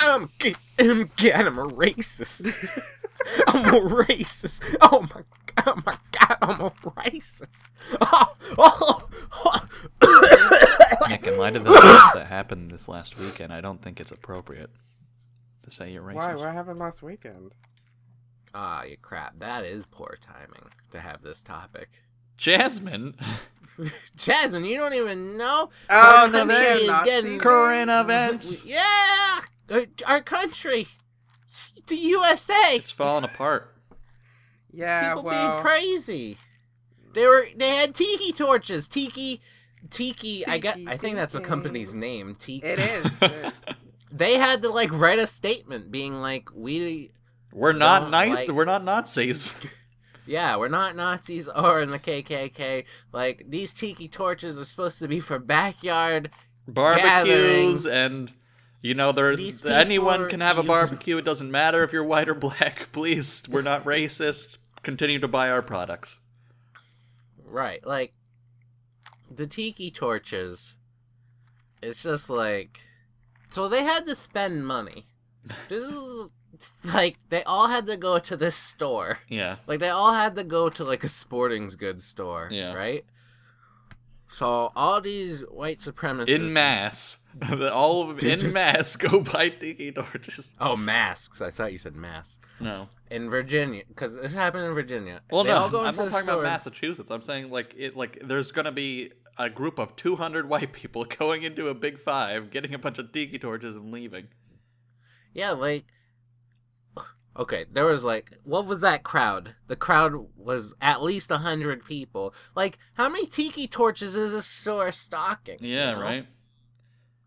I'm gay. I'm gay. I'm a racist. I'm a racist. Oh my god. Oh my god. I'm a racist. Oh, oh, oh. Nick, in light of the events that happened this last weekend, I don't think it's appropriate to say you're racist. Why? What happened last weekend? Ah, you crap. That is poor timing to have this topic. Jasmine, Jasmine, you don't even know. Oh, Our the country man is getting current events. Yeah, our- our country, the USA. It's falling apart. Yeah, People well, being crazy. They were they had tiki torches. Tiki, tiki. I get. Tiki, I think that's the company's name. Tiki. it is. It is. They had to like write a statement being like, we, We're not Don't like- We're not Nazis. yeah, we're not Nazis or in the KKK. Like these tiki torches are supposed to be for backyard. Barbecues Gatherings. and you know there anyone can have a barbecue. It doesn't matter if you're white or black. Please, we're not racist. Continue to buy our products. Right, like the tiki torches. It's just like so they had to spend money. This is like they all had to go to this store. Yeah. Like they all had to go to like a sporting goods store. Yeah. Right. So all these white supremacists In mass. All of them in just- mass go buy tiki torches. Oh, masks! I thought you said masks. No. In Virginia, because this happened in Virginia. Well, They no, I'm not talking about Massachusetts. I'm saying like it, like there's gonna be a group of 200 white people going into a big five, getting a bunch of tiki torches and leaving. Yeah, like okay, there was like what was that crowd? The crowd was at least a hundred people. Like, how many tiki torches is this store stocking? you Yeah, know? right.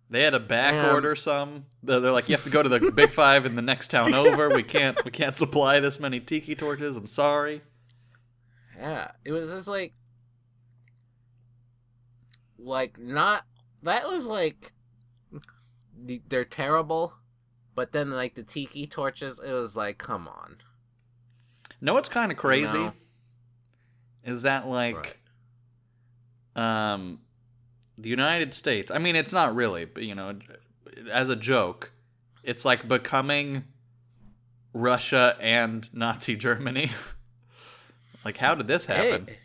They had a back Um, order some. They're, they're like, you have to go to the big five in the next town over. We can't, we can't supply this many tiki torches. I'm sorry. Yeah, it was just like, like not that was like they're terrible, but then like the tiki torches, it was like, come on, No, what's kind of crazy? No. Is that like, um, the United States? I mean, it's not really, but you know, as a joke, it's like becoming Russia and Nazi Germany. like, how did this happen? Hey,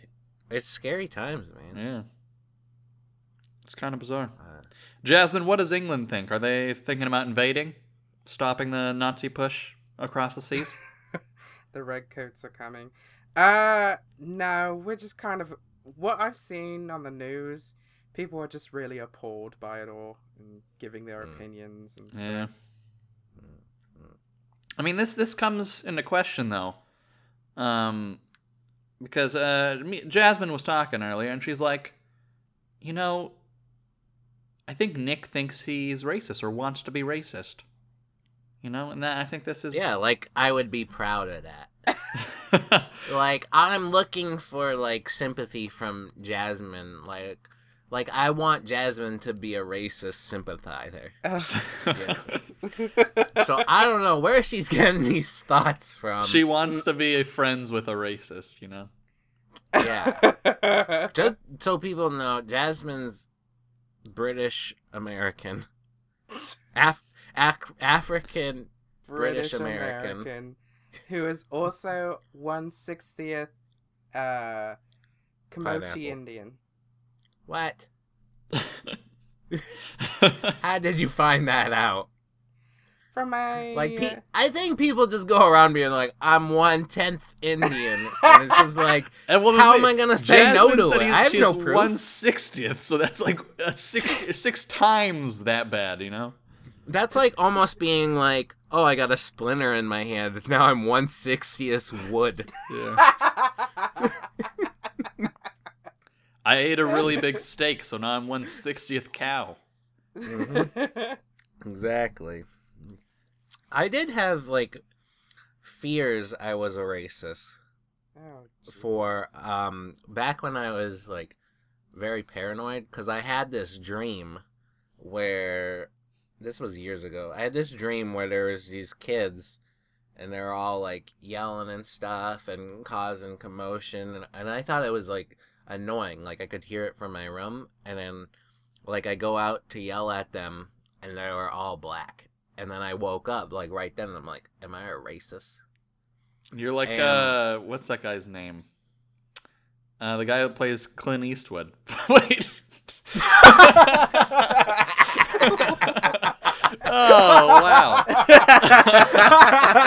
it's scary times, man. Yeah. It's kind of bizarre. Uh, Jasmine, what does England think? Are they thinking about invading? Stopping the Nazi push across the seas? the redcoats are coming. Uh, no, we're just kind of what I've seen on the news. People are just really appalled by it all and giving their Mm. opinions and stuff. yeah. I mean, this this comes into question though, um, because uh, me, Jasmine was talking earlier, and she's like, you know, I think Nick thinks he's racist or wants to be racist. You know, and that I think this is yeah, like I would be proud of that. like I'm looking for like sympathy from Jasmine. Like, like I want Jasmine to be a racist sympathizer. So I don't know where she's getting these thoughts from. she wants to be friends with a racist. You know. yeah. Just so people know, Jasmine's British American, Af- Ac- African. British American. who is also one sixtieth uh Comanche Pineapple. Indian. What? How did you find that out? From my Like, pe- I think people just go around being like, "I'm one tenth Indian," and it's just like, And well, How thing- am I gonna say no to said it? he- I have no proof. One sixtieth, so that's like a six six times that bad, you know. That's like almost being like, "Oh, I got a splinter in my hand. Now I'm one sixtieth wood." Yeah. I ate a really big steak, so now I'm one sixtieth cow. Exactly. I did have like fears I was a racist. oh, for um back when I was like very paranoid because I had this dream where this was years ago. I had this dream where there was these kids and they're all like yelling and stuff and causing commotion and, and I thought it was like annoying like I could hear it from my room and then like I go out to yell at them, and they were all black. And then I woke up like right then, and I'm like, "Am I a racist?" You're like, And- uh, what's that guy's name? Uh, the guy that plays Clint Eastwood. Wait. oh wow,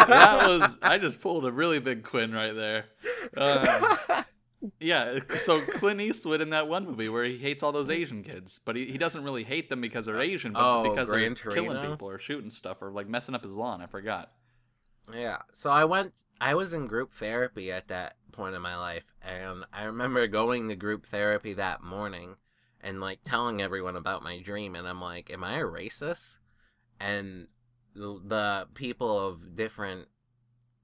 that was I just pulled a really big Quinn right there. Um, yeah, so Clint Eastwood in that one movie where he hates all those Asian kids, but he, he doesn't really hate them because they're Asian, but Oh, because Gran they're killing people or shooting stuff or like messing up his lawn. I forgot. Yeah. So I went I was in group therapy at that point in my life and I remember going to group therapy that morning and like telling everyone about my dream and I'm like, "Am I a racist?" And the, the people of different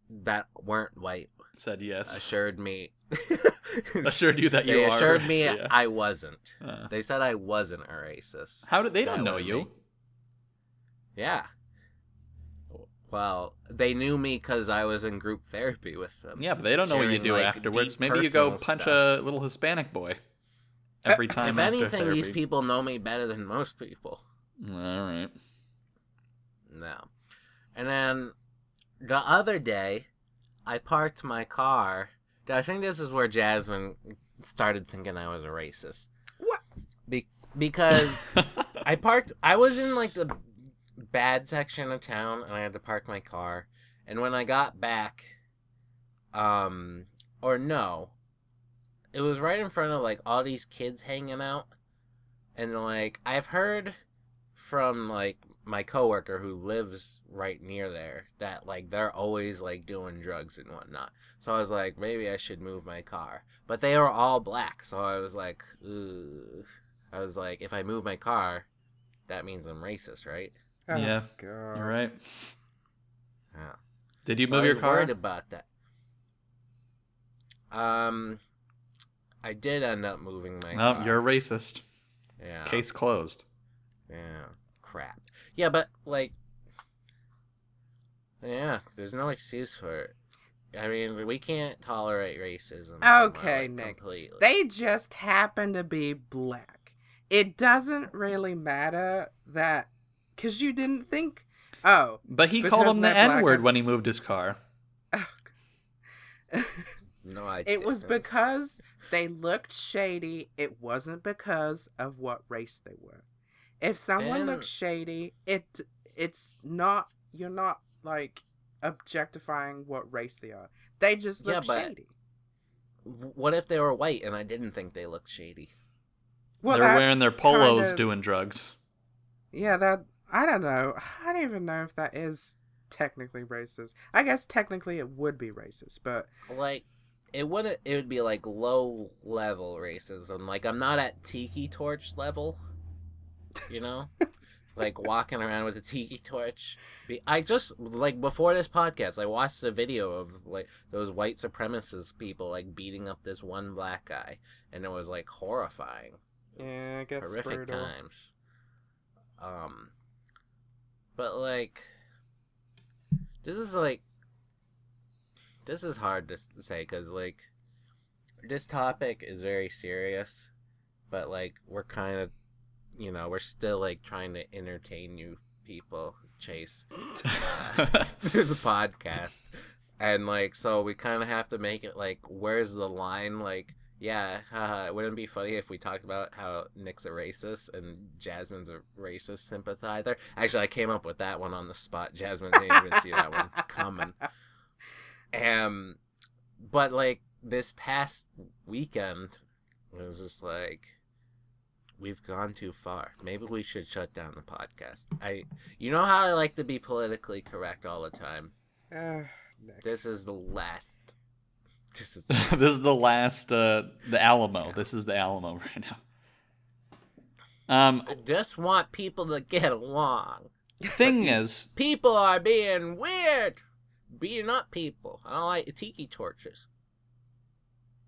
that weren't white Said yes. assured me Assured you that you they assured me yeah. I wasn't. Uh, They said I wasn't a racist. how did they don't know you? make- Yeah. Well, they knew me because I was in group therapy with them. Yeah, but they don't know what you do like, afterwards. Maybe you go punch stuff. a little Hispanic boy every time. If anything, these people know me better than most people. All right. No. And then the other day, I parked my car. I think this is where Jasmine started thinking I was a racist. What? Be- because I parked. I was in like the bad section of town, and I had to park my car. And when I got back, um, or no, it was right in front of like all these kids hanging out, and like I've heard from like my coworker who lives right near there that like they're always like doing drugs and whatnot. So I was like, maybe I should move my car. But they are all black, so I was like, Ugh. I was like, if I move my car, that means I'm racist, right? Oh, Yeah, God. All right. Yeah. Did you So move I your car? Worried about that. Um, I did end up moving my. No, car. you're a racist. Yeah. Case closed. Yeah. Crap. Yeah, but like. Yeah, there's no excuse for it. I mean, we can't tolerate racism. Okay, like, Nick. Completely. They just happen to be black. It doesn't really matter that because you didn't think. Oh, But he called him the N word and- when he moved his car. No, I. it was didn't. because they looked shady. It wasn't because of what race they were. If someone Then- looks shady, it it's not you're not like objectifying what race they are. They just Yeah, look but- shady. What if they were white and I didn't think they looked shady? Well, They're wearing their polos kinda- doing drugs. Yeah, that I don't know. I don't even know if that is technically racist. I guess technically it would be racist, but Like, it wouldn't. It would be like low level racism. Like, I'm not at tiki torch level. You know, like walking around with a tiki torch. I just like before this podcast, I watched a video of like those white supremacist people like beating up this one black guy, and it was like horrifying. It's yeah, it gets horrific brutal. times. Um, but like, this is like, this is hard to say because like, this topic is very serious, but like we're kind of, you know, we're still like trying to entertain you people, Chase, uh, through the podcast, and like so we kind of have to make it like, where's the line, like. Yeah, haha, it wouldn't it be funny if we talked about how Nick's a racist and Jasmine's a racist sympathizer. Actually, I came up with that one on the spot. Jasmine didn't even see that one coming. Um, but like this past weekend, it was just like we've gone too far. Maybe we should shut down the podcast. I, you know how I like to be politically correct all the time. Uh, This is the last. This is. this is the last, uh, the Alamo. This is the Alamo right now. Um, I just want people to get along. The thing is, People are being weird, beating up people. I don't like tiki torches.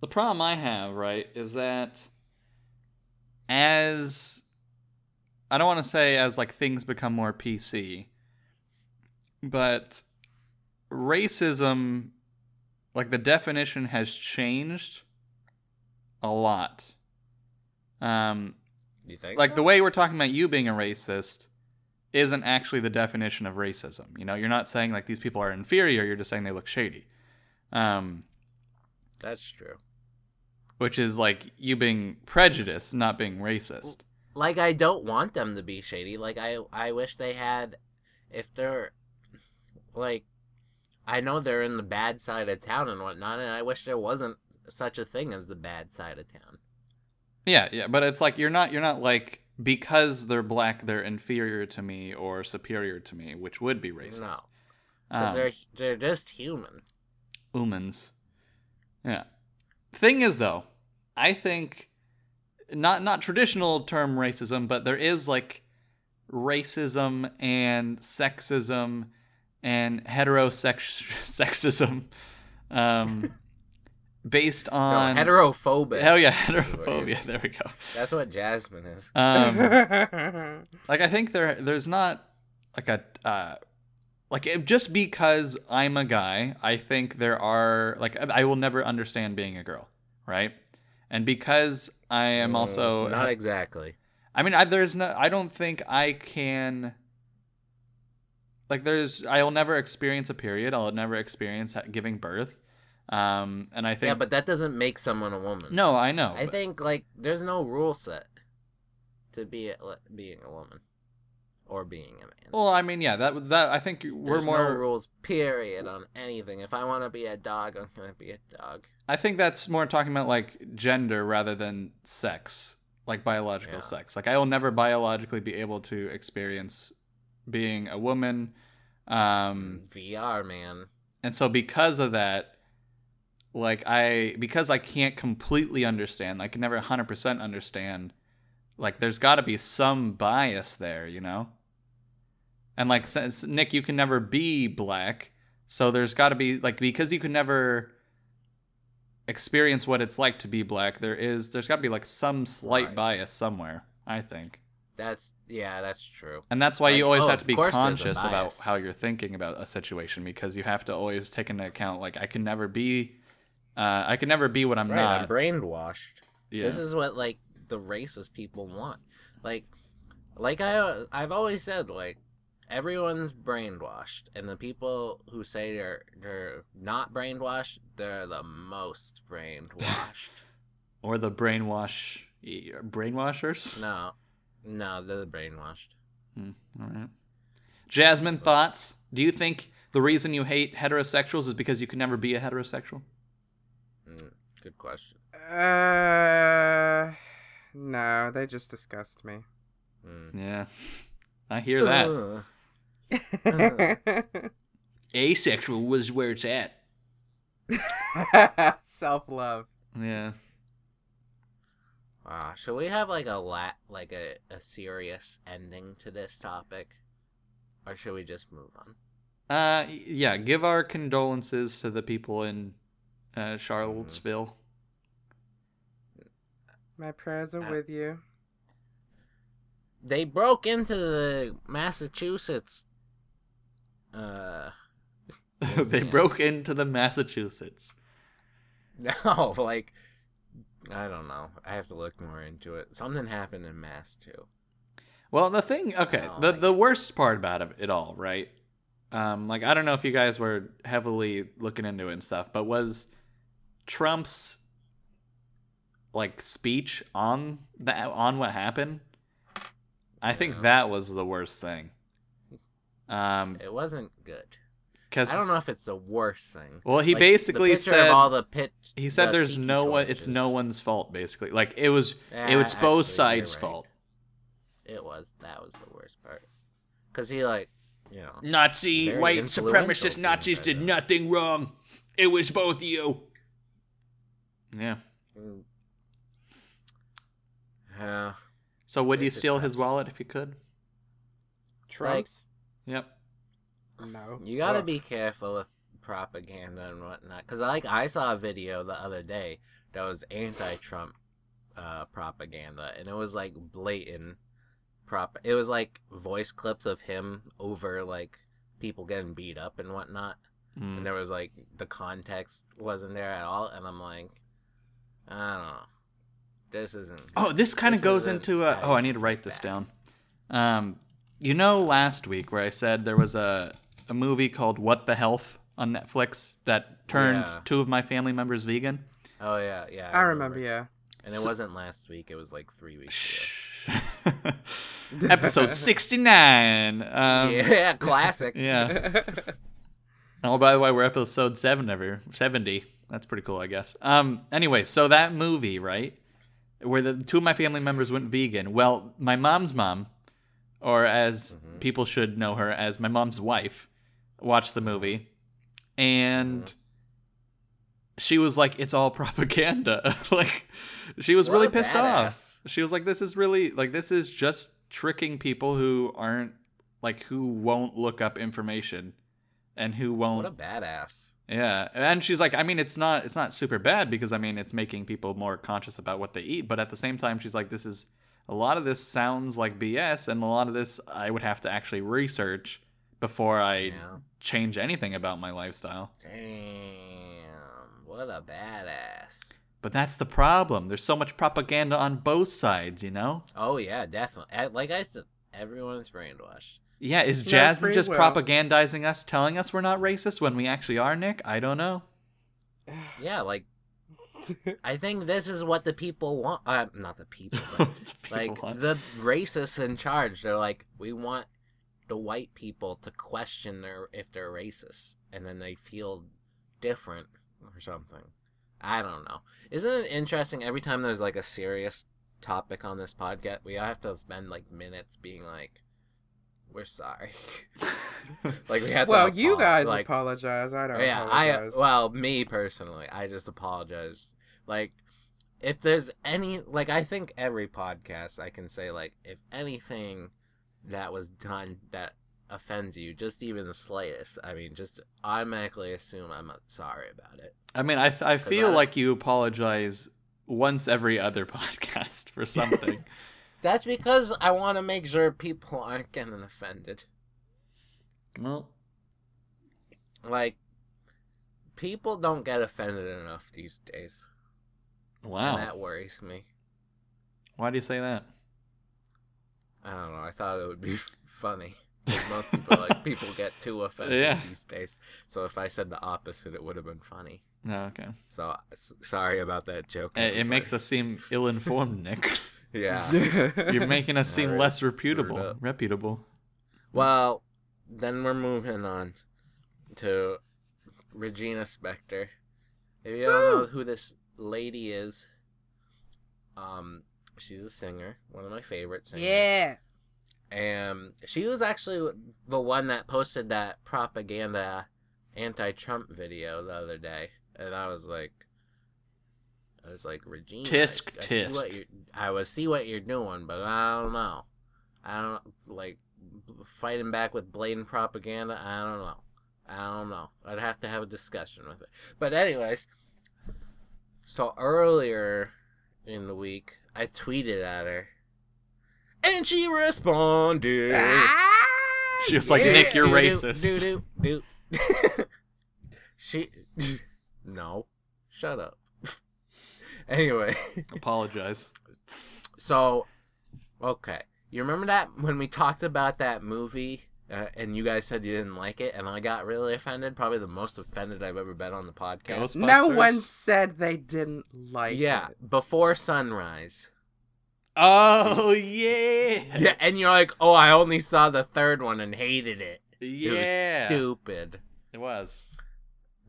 the problem I have, right, is that as I don't want to say as like things become more PC, but racism, like the definition has changed a lot. Um, You think? like the way we're talking about you being a racist isn't actually the definition of racism. You know, you're not saying like these people are inferior. You're just saying they look shady. Um, That's true. Which is like you being prejudiced, not being racist. Like I don't want them to be shady. Like I I wish they had if they're like I know they're in the bad side of town and whatnot, and I wish there wasn't such a thing as the bad side of town. Yeah, yeah, but it's like you're not you're not like because they're black they're inferior to me or superior to me, which would be racist. No, because Um, they're they're just human. Umans. Yeah. Thing is though, I think not not traditional term racism, but there is like racism and sexism and heterosexism um based on no, heterophobic. Hell yeah, heterophobia. There we go. That's what Jasmine is. Um like I think there there's not like a uh like just because I'm a guy, I think there are like I will never understand being a girl, right? And because I am also Mm, not exactly. I mean, I, there's no I don't think I can like there's I will never experience a period. I'll never experience giving birth. Um and I think Yeah, but that doesn't make someone a woman. no, I know. I but- think like there's no rule set to be a, being a woman or being a man. well, I mean, yeah, that that I think we're There's more no rules, period, on anything. If I want to be a dog, I'm gonna be a dog. I think that's more talking about like gender rather than sex, like biological Yeah. sex. Like I will never biologically be able to experience being a woman. Um, VR man. and so because of that, like I because I can't completely understand, I can never 100% understand. Like there's got to be some bias there, you know? And like since Nick, you can never be black, so there's got to be like because you can never experience what it's like to be black, there is there's got to be like some slight Right. bias somewhere, I think. That's yeah, that's true. And that's why you always oh, have to be course there's a conscious about how you're thinking about a situation because you have to always take into account like I can never be uh, I can never be what I'm right, not. I'm brainwashed. yeah. This is what like the racist people want. Like, like I I've always said like everyone's brainwashed, and the people who say they're they're not brainwashed, they're the most brainwashed. or the brainwash brainwashers. no, no, they're the brainwashed. Hmm, all right. Jasmine, thoughts? Do you think the reason you hate heterosexuals is because you can never be a heterosexual? Mm, good question. Uh, no, they just disgust me. Mm. Yeah, I hear that. Ugh. Asexual was where it's at. Self love. Yeah. Ah, should we have like a la- like a, a serious ending to this topic, or should we just move on? Uh, yeah. Give our condolences to the people in uh, Charlottesville. My prayers are I- with you. They broke into the Massachusetts. Uh, they Yeah. broke into the Massachusetts. no, like I don't know. I have to look more into it. Something happened in Mass too. Well, the thing, okay, the like- the worst part about it, it all, right? Um, like I don't know if you guys were heavily looking into it and stuff, but was Trump's like speech on that on what happened? I think that was the worst thing. Um, It wasn't good. because I don't know if it's the worst thing. Well, he Like, basically the said of all the pit. he said the there's no one. It's no one's fault. Basically, like it was. Yeah, it was both actually, you're sides' right. fault. It was. That was the worst part. Cause he like, you know. Nazi white supremacist thing Nazis right did now. nothing wrong. It was both you. Yeah. mm. Yeah. So would you It's a steal his wallet if you could? Trump's? Yep. no. You gotta Ugh. be careful with propaganda and whatnot. Cause like I saw a video the other day that was anti-Trump uh, propaganda, and it was like blatant prop. It was like voice clips of him over like people getting beat up and whatnot, Mm. and there was like the context wasn't there at all, and I'm like, I don't know. This isn't. Oh, this kind of goes into a. Oh, I need to write this down. Um, you know, last week where I said there was a a movie called What the Health on Netflix that turned Yeah. two of my family members vegan. Oh yeah, yeah. I remember, yeah. And it wasn't last week. It was like three weeks Shh. Episode sixty nine. Um. Yeah, classic. yeah. Oh, by the way, we're episode seven ever seventy. That's pretty cool, I guess. Um. Anyway, so that movie, right, where the two of my family members went vegan. Well, my mom's mom, or as mm-hmm. people should know her as my mom's wife, watched the movie, and she was like, "It's all propaganda." like, she was What really pissed badass. off. She was like, "This is really like this is just tricking people who aren't like who won't look up information." And who won't What a badass. yeah, and she's like, I mean, it's not it's not super bad because I mean, it's making people more conscious about what they eat, but at the same time, she's like, this is a lot of this sounds like BS, and a lot of this I would have to actually research before I Yeah. change anything about my lifestyle. Damn. What a badass. But that's the problem. There's so much propaganda on both sides, you know. Oh yeah, definitely. Eh, Like I said, everyone is brainwashed. Yeah, is Jasmine just will. propagandizing us, telling us we're not racist when we actually are, Nick? I don't know. Yeah, like I think this is what the people want. Uh, not the people, but People like want- the racists in charge. They're like, we want the white people to question their if they're racist, and then they feel different or something. I don't know. Isn't it interesting? Every time there's like a serious topic on this podcast, we have to spend like minutes being like, "We're sorry." like we had. to well, you apo- guys like, apologize. I don't yeah, apologize. I well, me personally, I just apologize. Like, if there's any, like, I think every podcast I can say, like, if anything that was done that offends you, just even the slightest, I mean, just automatically assume I'm sorry about it. I mean, I, I feel I- like you apologize once every other podcast for something. That's because I want to make sure people aren't getting offended. well, Like, people don't get offended enough these days. wow. And that worries me. Why do you say that? I don't know. I thought it would be funny. most people like people get too offended Yeah. these days. So if I said the opposite, it would have been funny. No, okay. So sorry about that joke. It, it makes us seem ill-informed, Nick. Yeah. You're making us seem Alright, less reputable. Reputable. Well, then we're moving on to Regina Spektor. If you don't know who this lady is, um, she's a singer, one of my favorite singers. yeah. and she was actually the one that posted that propaganda anti-Trump video the other day, and I was like, I was like, Regina, Tisk, I, I see tisk. what you're, I would see what you're doing, but I don't know, I don't like fighting back with blatant propaganda. I don't know, I don't know. I'd have to have a discussion with it. But anyways, so earlier in the week, I tweeted at her. And she responded. Ah, She was like, yeah. Nick, you're racist. she. No. Shut up. Anyway, Apologize. so. Okay. You remember that when we talked about that movie uh, and you guys said you didn't like it and I got really offended? Probably the most offended I've ever been on the podcast. No one said they didn't like Yeah. it. Before sunrise. Oh yeah. Yeah. And you're like, oh, I only saw the third one and hated it. It was Yeah. Stupid. It was.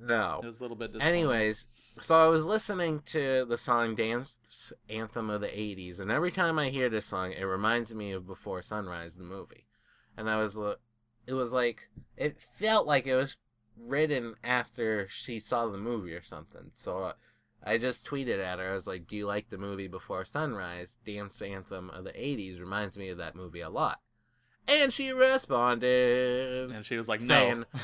No. It was a little bit disappointing. Anyways, so I was listening to the song Dance Anthem of the 80s, and every time I hear this song, it reminds me of Before Sunrise, the movie. And I was, it was like, it felt like it was written after she saw the movie or something. So uh, I just tweeted at her, I was like, Do you like the movie Before Sunrise? Dance Anthem of the 80s reminds me of that movie a lot. And she responded and she was like, saying- "No."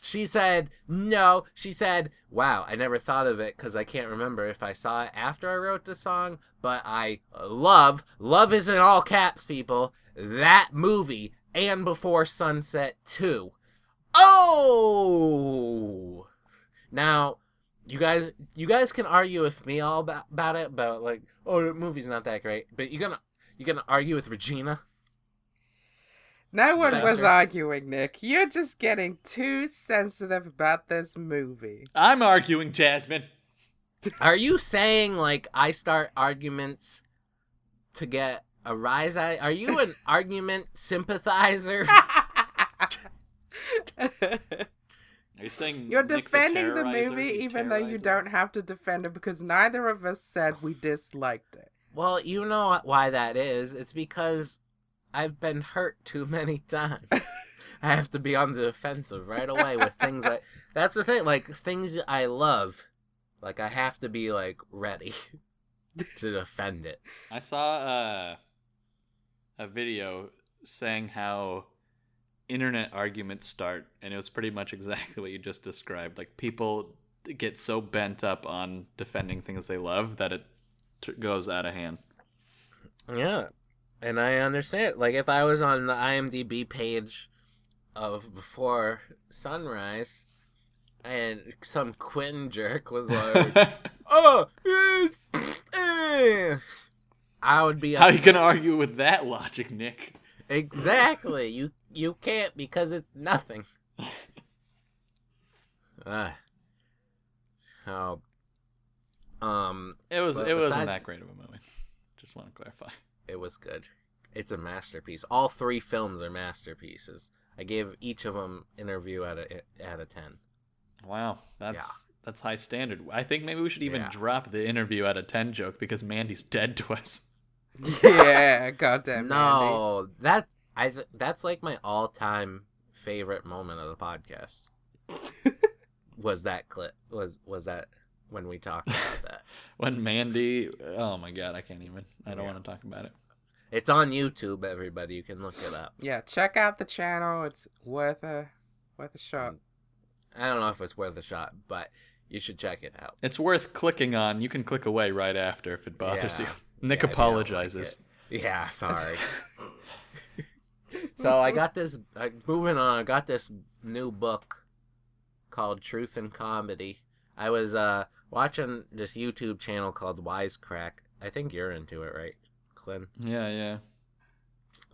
She said no she said wow i never thought of it because i can't remember if i saw it after i wrote the song but i love love is in all caps people that movie and before sunset 2 oh now you guys you guys can argue with me all about, about it, but like, oh, the movie's not that great. But you're gonna you're gonna argue with Regina? No one was arguing, Nick. You're just getting too sensitive about this movie. I'm arguing, Jasmine. Are you saying like I start arguments to get a rise out? Are you an argument sympathizer? Are you saying You're Nick's a defending the movie even though you don't have to defend it because neither of us said we disliked it. well, you know why that is. It's because I've been hurt too many times. I have to be on the defensive right away with things like that's the thing. Like things I love, like I have to be like ready to defend it. I saw uh, a video saying how internet arguments start, and it was pretty much exactly what you just described. Like people get so bent up on defending things they love that it t- goes out of hand. Yeah, and I understand. Like if I was on the IMDb page of before sunrise, and some Quentin jerk was like, "Oh, eh, eh," I would be. How are you gonna argue with that logic, Nick? Exactly. You you can't because it's nothing. Ah. oh. Um, It was. It wasn't besides- that great of a movie. Just want to clarify. It was good. It's a masterpiece. All three films are masterpieces. I gave each of them interview out of out of ten. Wow, that's that's high standard. I think maybe we should even Yeah. drop the interview out of ten joke because Mandy's dead to us. yeah, goddamn. Mandy. no, that's I. th- That's like my all-time favorite moment of the podcast. was that clip? Was was that when we talked about that? When Mandy, oh my god, I can't even. I don't Yeah. want to talk about it. It's on YouTube. Everybody, you can look it up. Yeah, check out the channel. It's worth a worth a shot. I don't know if it's worth a shot, but you should check it out. It's worth clicking on. You can click away right after if it bothers Yeah. you. Nick Yeah, if like apologizes. Yeah, sorry. so I got this. Uh, moving on, I got this new book called Truth and Comedy. I was uh watching this YouTube channel called Wisecrack. I think you're into it, right, Clint? yeah, yeah.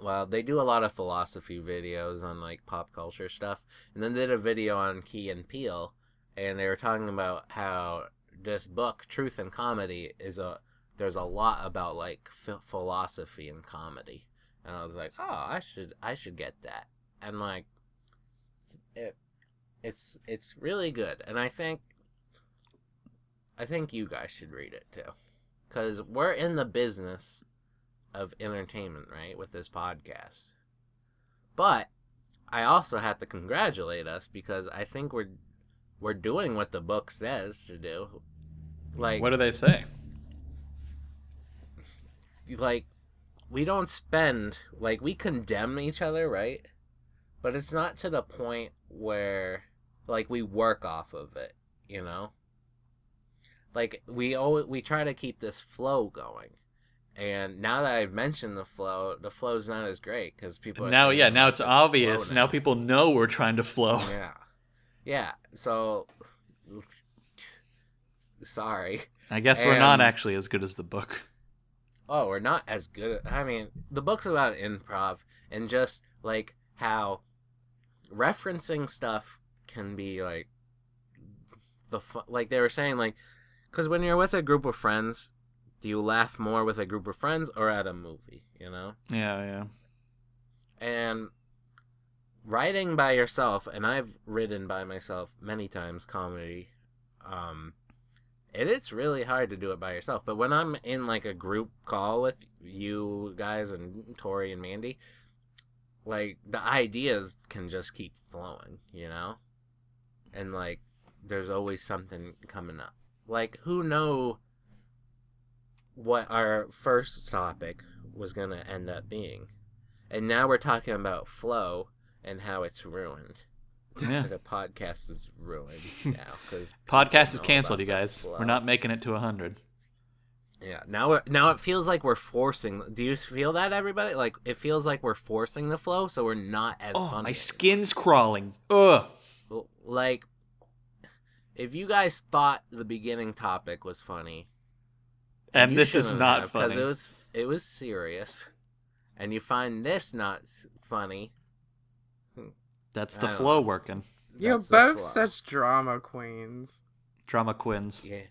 Well, they do a lot of philosophy videos on like pop culture stuff, and then they did a video on Key and Peele, and they were talking about how this book, Truth and Comedy, is a there's a lot about like ph- philosophy and comedy, and I was like, oh, I should I should get that, and like, it, it's it's really good, and I think I think you guys should read it too, because we're in the business of entertainment, right, with this podcast. But I also have to congratulate us because I think we're we're doing what the book says to do. Like what do they say? like we don't spend like we condemn each other, right? But it's not to the point where like we work off of it, you know? Like we always we try to keep this flow going. And now that I've mentioned the flow, the flow's not as great because people are Now, yeah, now it's obvious. flow Now people know we're trying to flow. yeah. Yeah. So sorry. I guess we're not actually as good as the book. Oh, we're not as good. I mean, the book's about improv and just like how referencing stuff can be like the fu- like they were saying like because when you're with a group of friends, do you laugh more with a group of friends or at a movie? You know. Yeah, yeah. and writing by yourself and i've written by myself many times comedy um and it's really hard to do it by yourself but when i'm in like a group call with you guys and tori and mandy like the ideas can just keep flowing you know and like there's always something coming up like who know what our first topic was gonna end up being and now we're talking about flow and how it's ruined. Yeah. the podcast is ruined now because Podcast is canceled, you guys. We're not making it to 100. Yeah, now it, now it feels like we're forcing. Do you feel that everybody? Like it feels like we're forcing the flow, so we're not as Oh, funny. my skin's crawling. Ugh. like if you guys thought the beginning topic was funny, And this is shouldn't have, funny. Because it was it was serious, and you find this not funny. That's the flow know. working. You're That's both flaw. such drama queens. Drama queens. Yeah.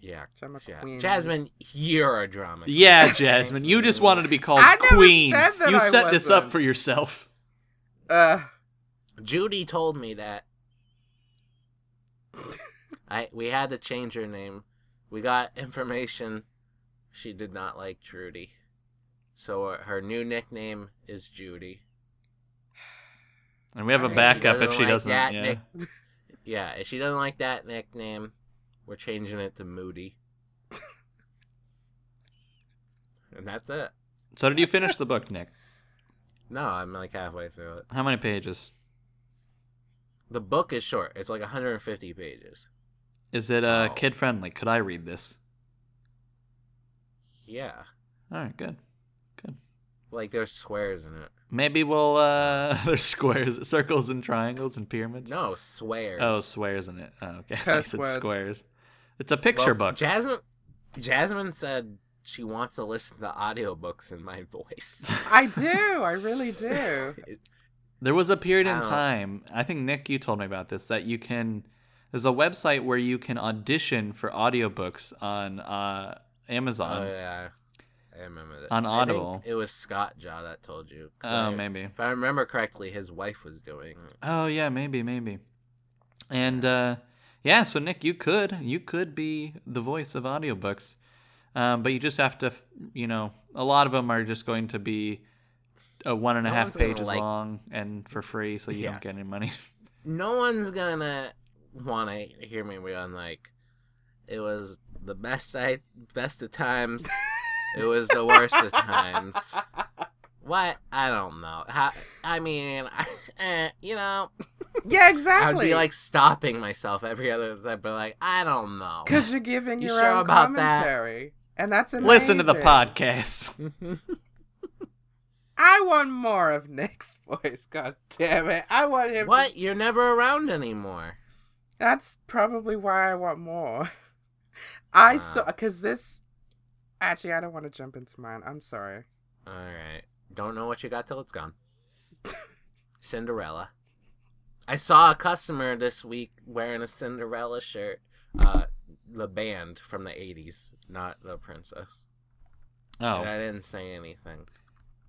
Yeah. Drama yeah. queens. Jasmine, you're a drama. queen. Yeah, Jasmine, you just wanted to be called I never queen. said that you I set this up for yourself. Uh, Judy told me that. I we had to change her name. We got information. She did not like Trudy, so uh, her new nickname is Judy. And we have a Alright, she backup if doesn't she like doesn't. that Yeah. nick- Yeah, if she doesn't like that nickname, we're changing it to Moody. and that's it. So did you finish the book, Nick? No, I'm like halfway through it. How many pages? The book is short. It's like 150 pages. Is it uh, Oh. kid friendly? Could I read this? Yeah. All right, good. Good. Like there's squares in it. Maybe we'll uh there's squares, circles and triangles and pyramids. No, swears. Oh, swears in it. Oh, okay. I Cuss said squares. It's a picture Well, book. Jasmine Jasmine said she wants to listen to audiobooks in my voice. I do. I really do. There was a period in time, I think Nick you told me about this that you can there's a website where you can audition for audiobooks on uh Amazon. oh yeah. I remember that. On Audible. it was Scott Jaw that told you. Oh, I- maybe. If I remember correctly, his wife was doing. Oh yeah, maybe, maybe. And uh yeah, so Nick, you could you could be the voice of audiobooks. Um, but you just have to, you know, a lot of them are just going to be a one and a No half pages like- long and for free, so you don't get any money. No one's gonna want to hear me be on like, it was the best I best of times. it was the worst of times. What? I don't know. How? I mean, eh, you know, Yeah, exactly. I'd be like stopping myself every other time, but like, I don't know. because you're giving You your sure own about that? commentary, and that's amazing. Listen to the podcast. I want more of Nick's voice. God damn it! I want him. to- what? You're never around anymore. That's probably why I want more. I Wow. saw because this. Actually, I don't want to jump into mine. I'm sorry. All right. Don't know what you got till it's gone. Cinderella. I saw a customer this week wearing a Cinderella shirt. Uh, the band from the '80s, not the princess. Oh, And I didn't say anything.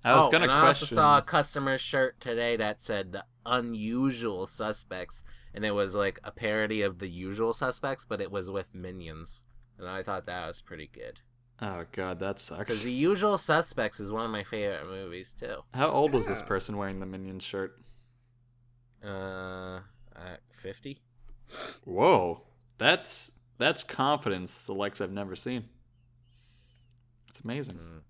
I was oh, gonna and question. I also saw a customer's shirt today that said the unusual suspects, and it was like a parody of the usual suspects, but it was with minions. And I thought that was pretty good. Oh god, that sucks. Because sucks. The Usual Suspects is one of my favorite movies too. How old was this person wearing the minion shirt? Uh, at fifty. Whoa, that's that's confidence the likes I've never seen. It's amazing. Mm.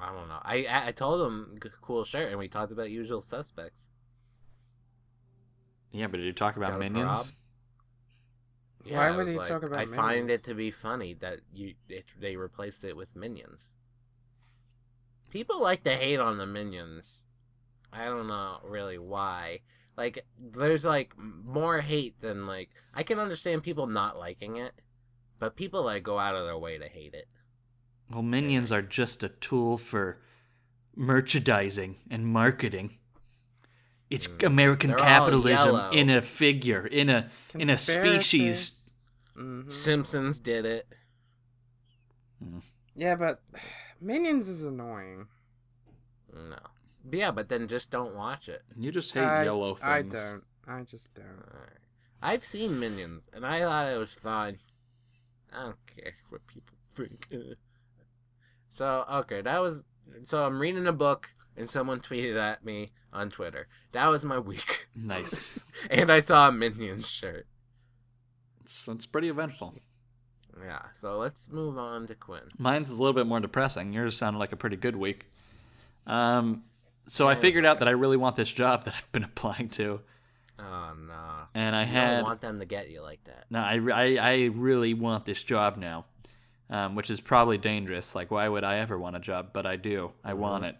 I don't know. I I I told him cool shirt, and we talked about Usual Suspects. Yeah, but did you talk about Got minions? prob? Why would was he like, talk about minions? I find it to be funny that you it, they replaced it with Minions. People like to hate on the Minions. I don't know really why. Like, there's like more hate than like I can understand people not liking it, but people like go out of their way to hate it. Well, minions are just a tool for merchandising and marketing. It's Mm. American They're capitalism in a figure, in a in a Conspiracy. species. Mhm. Simpsons did it. Yeah, but Minions is annoying. No. But yeah, but then just don't watch it. You just hate I, yellow things. I don't. I just don't. Alright. I've seen Minions, and I thought it was fine. I don't care what people think. so, okay, that was. So, I'm reading a book, and someone tweeted at me on Twitter. That was my week. Nice. and I saw a Minions shirt. so it's pretty eventful. Yeah, so let's move on to Quinn. Mine's is a little bit more depressing. Yours sounded like a pretty good week. Um, so I figured out that I really want this job that I've been applying to, Oh, no. and I I had don't want them to get you like that. no, I, I, I really want this job now, um, which is probably dangerous. Like, why would I ever want a job? But I do. I want it.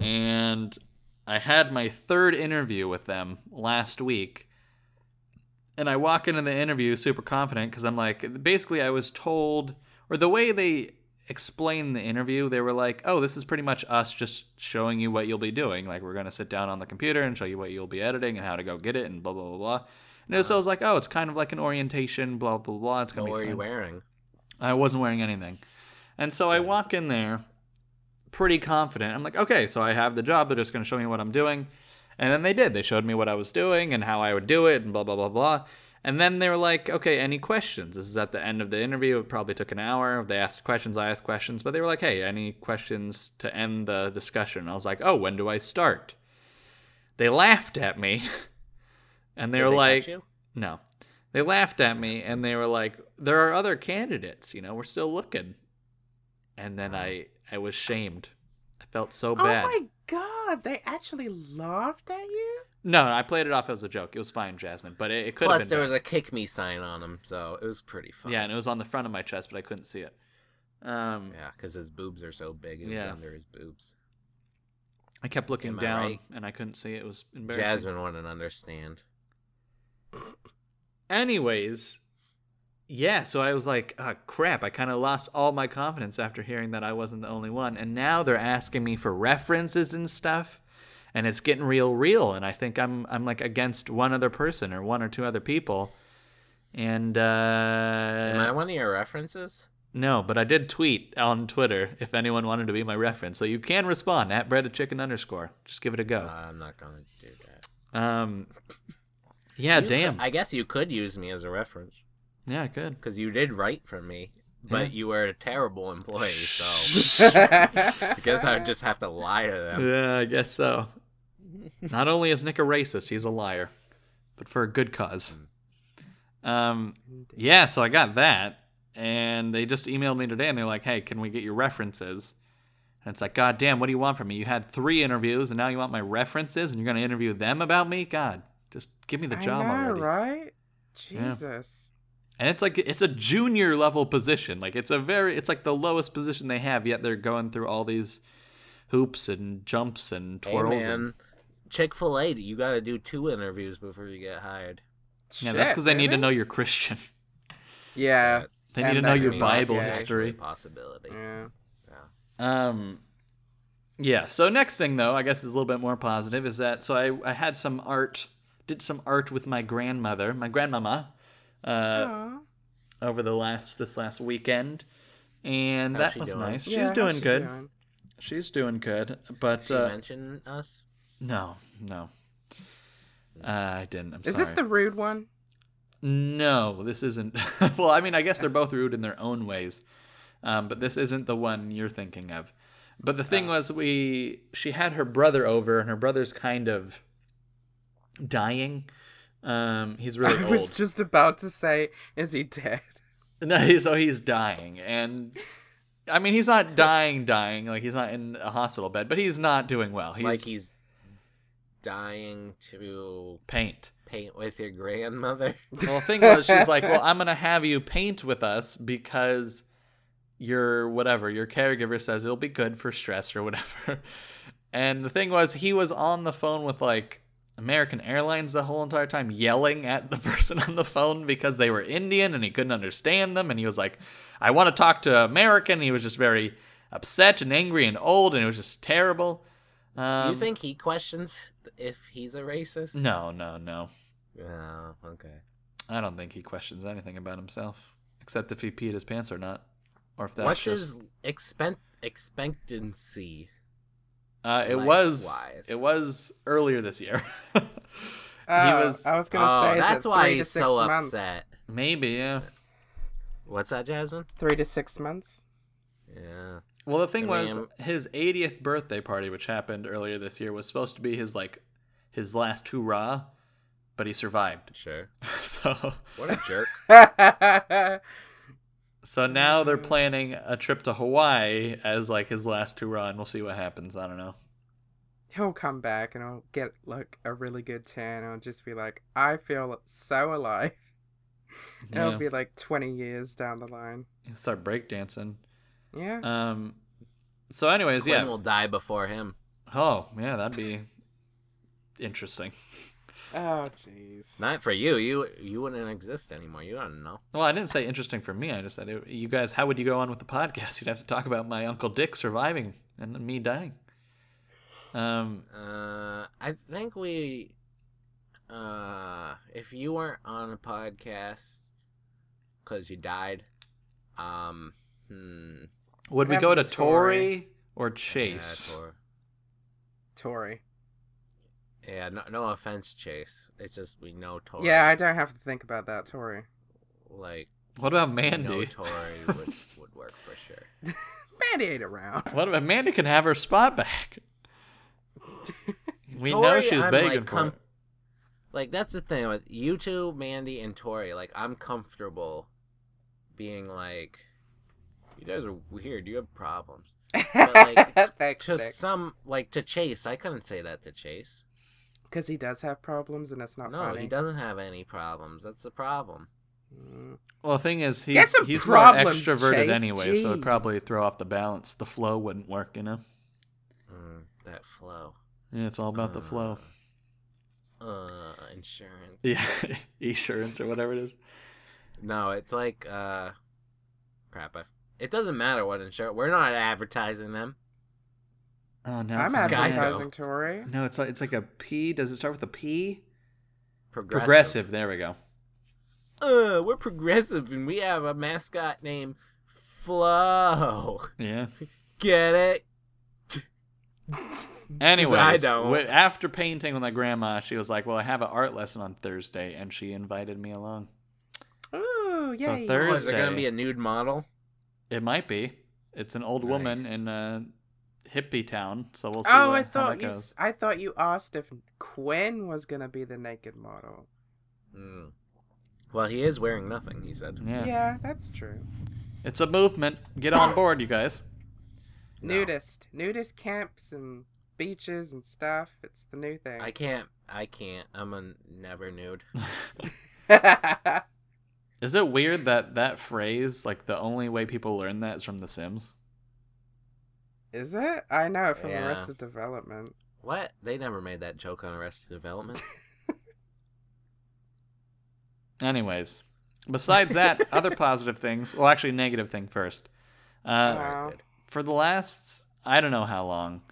And I had my third interview with them last week, and I walk into the interview super confident because I'm like, basically, I was told, or the way they explained the interview, they were like, oh, this is pretty much us just showing you what you'll be doing. Like, we're going to sit down on the computer and show you what you'll be editing and how to go get it and blah, blah, blah, blah. And it was, so I was like, oh, it's kind of like an orientation, blah, blah, blah. It's going to What be were you wearing? I wasn't wearing anything. And so I walk in there pretty confident. I'm like, okay, so I have the job. They're just going to show me what I'm doing. And then they did. They showed me what I was doing and how I would do it and blah, blah, blah, blah. And then they were like, okay, any questions? This is at the end of the interview. It probably took an hour. They asked questions, I asked questions. But they were like, hey, any questions to end the discussion? I was like, oh, when do I start? They laughed at me. and they Did were they like, you? no. They laughed at me and they were like, there are other candidates, you know, we're still looking. And then I I was shamed. I felt so bad. Oh my god, they actually laughed at you? No, no I played it off as a joke. It was fine, Jasmine, but it, it could Plus, have been. there better. was a kick me sign on him, so it was pretty fun. Yeah, and it was on the front of my chest, but I couldn't see it. Um, Yeah, because his boobs are so big. It was Yeah. under his boobs. I kept looking Am I down right? and I couldn't see it. It was embarrassing. Jasmine wouldn't understand. Anyways, yeah, so I was like, oh, crap, I kind of lost all my confidence after hearing that I wasn't the only one. And now they're asking me for references and stuff. And it's getting real real. And I think I'm I'm like against one other person or one or two other people. And uh Am I one of your references? no, but I did tweet on Twitter if anyone wanted to be my reference. So you can respond at breaded chicken underscore. Just give it a Uh, go. I'm not gonna do that. Um Yeah, You damn. could- I guess you could use me as a reference yeah, I could. because you did write for me, but Yeah. you were a terrible employee. So I guess I would just have to lie to them. Yeah, I guess so. Not only is Nick a racist, he's a liar, but for a good cause. Um, yeah, so I got that, and they just emailed me today, and they're like, "Hey, can we get your references?" And it's like, "God damn, what do you want from me? You had three interviews, and now you want my references, and you're gonna interview them about me? God, just give me the job know, already." right? Yeah. Jesus. And it's like it's a junior level position. Like it's a very it's like the lowest position they have, yet they're going through all these hoops and jumps and Hey twirls. and, man, Chick Fil A, you got to do two interviews before you get hired. Yeah, that's because they need to know you're Christian. Yeah. They need to know your means- Bible yeah. Actually a history. possibility. Yeah. Um, yeah. So next thing though, I guess is a little bit more positive. Is that so? I I had some art, did some art with my grandmother, my grandmama, uh, over the last this last weekend, and How's that was doing? nice. Yeah, She's doing she good. doing? She's doing good. But She uh, mentioned us. no, no, uh, I didn't. I'm Is sorry. this the rude one? No, this isn't. well, I mean, I guess they're both rude in their own ways, um, but this isn't the one you're thinking of. But the thing was, we she had her brother over, and her brother's kind of dying. Um, he's really I old. was just about to say, is he dead? No, he's, so he's dying, and I mean, he's not dying, dying. Like he's not in a hospital bed, but he's not doing well. He's like he's dying to paint. paint with your grandmother. Well, the thing was, she's like, "Well, I'm gonna have you paint with us because your whatever your caregiver says it'll be good for stress or whatever." And the thing was, he was on the phone with like American Airlines the whole entire time, yelling at the person on the phone because they were Indian and he couldn't understand them. And he was like, "I want to talk to American." He was just very upset and angry and old, and it was just terrible. Um, Do you think he questions if he's a racist? No, no, no. Oh, okay. I don't think he questions anything about himself, except if he peed his pants or not, or if that's What's just. his expen- expectancy? Uh, it was. wise? It was earlier this year. Oh, was- I was gonna Oh, say, that's why he's so months? upset. Maybe, yeah. What's that, Jasmine? Three to six months. Yeah. Well, the thing I was, mean- his 80th birthday party, which happened earlier this year, was supposed to be his like his last hurrah, but he survived. Sure. So, What a jerk. so now they're planning a trip to Hawaii as like his last hurrah, and we'll see what happens. I don't know. He'll come back and he'll get like a really good tan. and He'll just be like, I feel so alive. And Yeah. It'll be like 20 years down the line. He'll start breakdancing. Yeah. Um. So, anyways, Quinn yeah. will die before him. Oh, yeah, that'd be interesting. Oh, jeez. Not for you. You you wouldn't exist anymore. You don't know. Well, I didn't say interesting for me. I just said, it, you guys, how would you go on with the podcast? You'd have to talk about my Uncle Dick surviving and me dying. Um, Uh, I think we. Uh, if you weren't on a podcast because you died, um, hmm. would we go to happened to Tori? Tori or Chase? Yeah, Tor- Tori. Yeah, no, no offense, Chase. It's just we know Tori. Yeah, I don't have to think about that, Tori. like what about we know Mandy? Tori would would work for sure. Mandy ain't around. What about Mandy can have her spot back? we know she's I'm, begging like, for com- it. Like that's the thing with you two, Mandy and Tori. Like I'm comfortable being like, you guys are weird. You have problems. But like Thanks, to Nick. some, like to Chase, I couldn't say that to Chase. Because he does have problems, and it's not No, funny. he doesn't have any problems. That's the problem. Mm. Well, the thing is, Get he's some he's more extroverted Chase. anyway, so it'd probably throw off the balance. The flow wouldn't work, you know. Mm, that flow. Yeah, it's all about the flow. Uh, insurance. Yeah, insurance or whatever it is. No, it's like uh, crap. I, it doesn't matter what insurance. We're not advertising them. Oh no, I'm it's not- advertising Tori. No, it's like it's like a P. Does it start with a P? Progressive. Progressive. There we go. Uh, we're progressive, and we have a mascot named Flo. Yeah. Get it? Anyways, don't. after painting with my grandma, she was like, "Well, I have an art lesson on Thursday," and she invited me along. Ooh, So. Thursday- Oh, is there gonna be a nude model? It might be. It's an old woman Nice. in a hippie town, so we'll see. Oh, what, I how thought that you. goes. s- I thought you asked if Quinn was gonna be the naked model. Mm. Well, he is wearing nothing. He said. Yeah. Yeah, that's true. it's a movement. Get on board, you guys. No. Nudist, nudist camps and beaches and stuff. It's the new thing. I can't. I can't. I'm a never nude. Is it weird that that phrase, like the only way people learn that is from The Sims? Is it? I know it from Yeah. Arrested Development. What? They never made that joke on Arrested Development. Anyways, besides that, other positive things. Well, actually, negative thing first. Uh, Wow. For the last I don't know how long,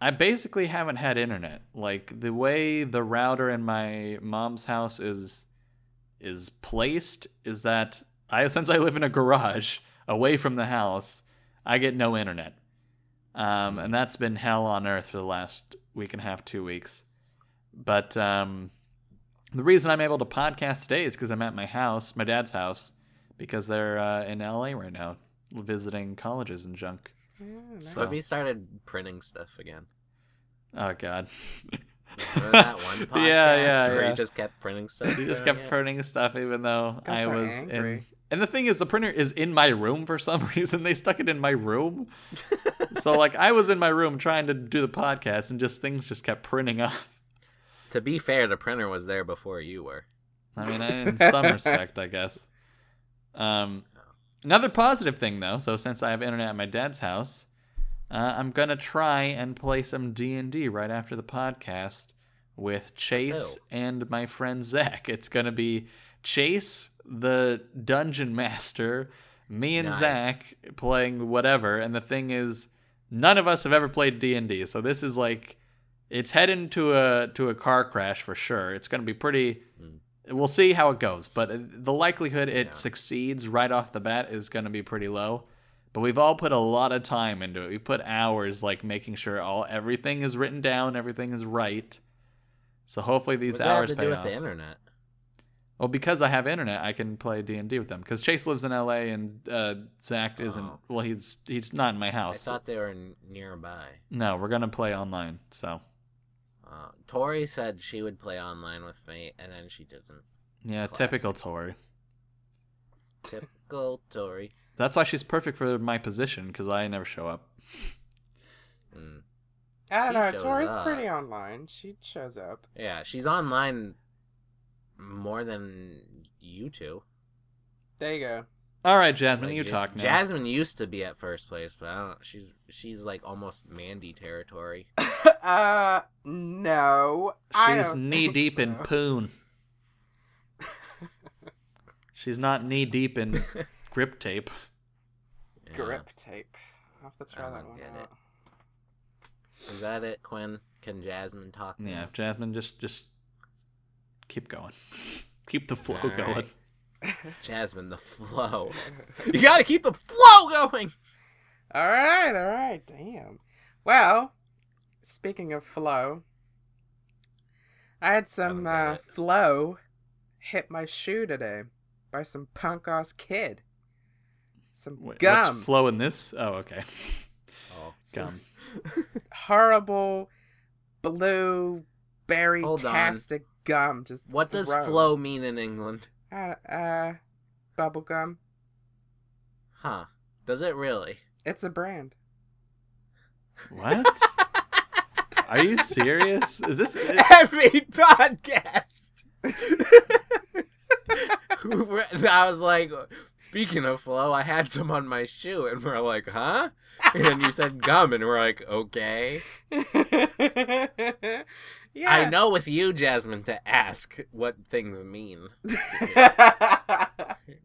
I basically haven't had internet. Like the way the router in my mom's house is is placed is that I since I live in a garage away from the house, I get no internet. Um, and that's been hell on earth for the last week and a half, two weeks. But um, the reason I'm able to podcast today is because I'm at my house, my dad's house, because they're uh, in LA right now visiting colleges and junk. Yeah, nice. So have you started printing stuff again? Oh God. Remember that one podcast Yeah, yeah, where yeah. he just kept printing stuff? He just Yeah. kept printing stuff even though I so was angry. in and the thing is the printer is in my room for some reason. They stuck it in my room. so like I was in my room trying to do the podcast and just things just kept printing off. To be fair, the printer was there before you were. I mean, in some respect, I guess. Um, another positive thing, though. So since I have internet at my dad's house, uh, I'm gonna try and play some D and D right after the podcast with Chase Oh. and my friend Zach. It's gonna be Chase, the dungeon master, me and Nice. Zach playing whatever. And the thing is, none of us have ever played D and D, so this is like it's heading to a to a car crash for sure. It's going to be pretty. We'll see how it goes, but the likelihood it Yeah. succeeds right off the bat is going to be pretty low. But we've all put a lot of time into it. We've put hours, like making sure all everything is written down, everything is right. So hopefully these What does that have hours to pay do with off. the internet? Well, because I have internet, I can play D and D with them. Because Chase lives in L.A. and uh, Zach isn't. Oh. Well, he's he's not in my house. I thought they were nearby. No, we're gonna play online. So Uh, Tori said she would play online with me, and then she didn't. yeah, Classic. typical Tori. Typical Tori. That's why she's perfect for my position because I never show up. Mm. I don't She know. shows Tori's up. pretty online. She shows up. Yeah, she's online more than you two. There you go. All right, Jasmine, Like, you Ja- talk now. Jasmine used to be at first place, but I don't. She's she's like almost Mandy territory. uh, no. She's knee think deep in so. poon. She's not knee deep in grip tape. Yeah. grip tape. I'll have to try I that one get out. Is that it, Quinn? Can Jasmine talk? now? Yeah, Jasmine, just just keep going. Keep the flow All going. Jasmine, the flow. you gotta keep the flow going. All right, all right, damn. Well, speaking of flow, I had some I uh, flow hit my shoe today by some punk ass kid. Some Wait, gum, What's flow in this? Oh, okay. Oh, Gum. horrible blue berry Hold tastic gum. Just what does flow mean in England? Uh, uh, bubble gum. Huh? Does it really? It's a brand. What? Are you serious? Is this? Every podcast. I was like, speaking of flow, I had some on my shoe, and we're like, huh? And you said gum, and we're like, okay. yeah. I know with you, Jasmine, to ask what things mean.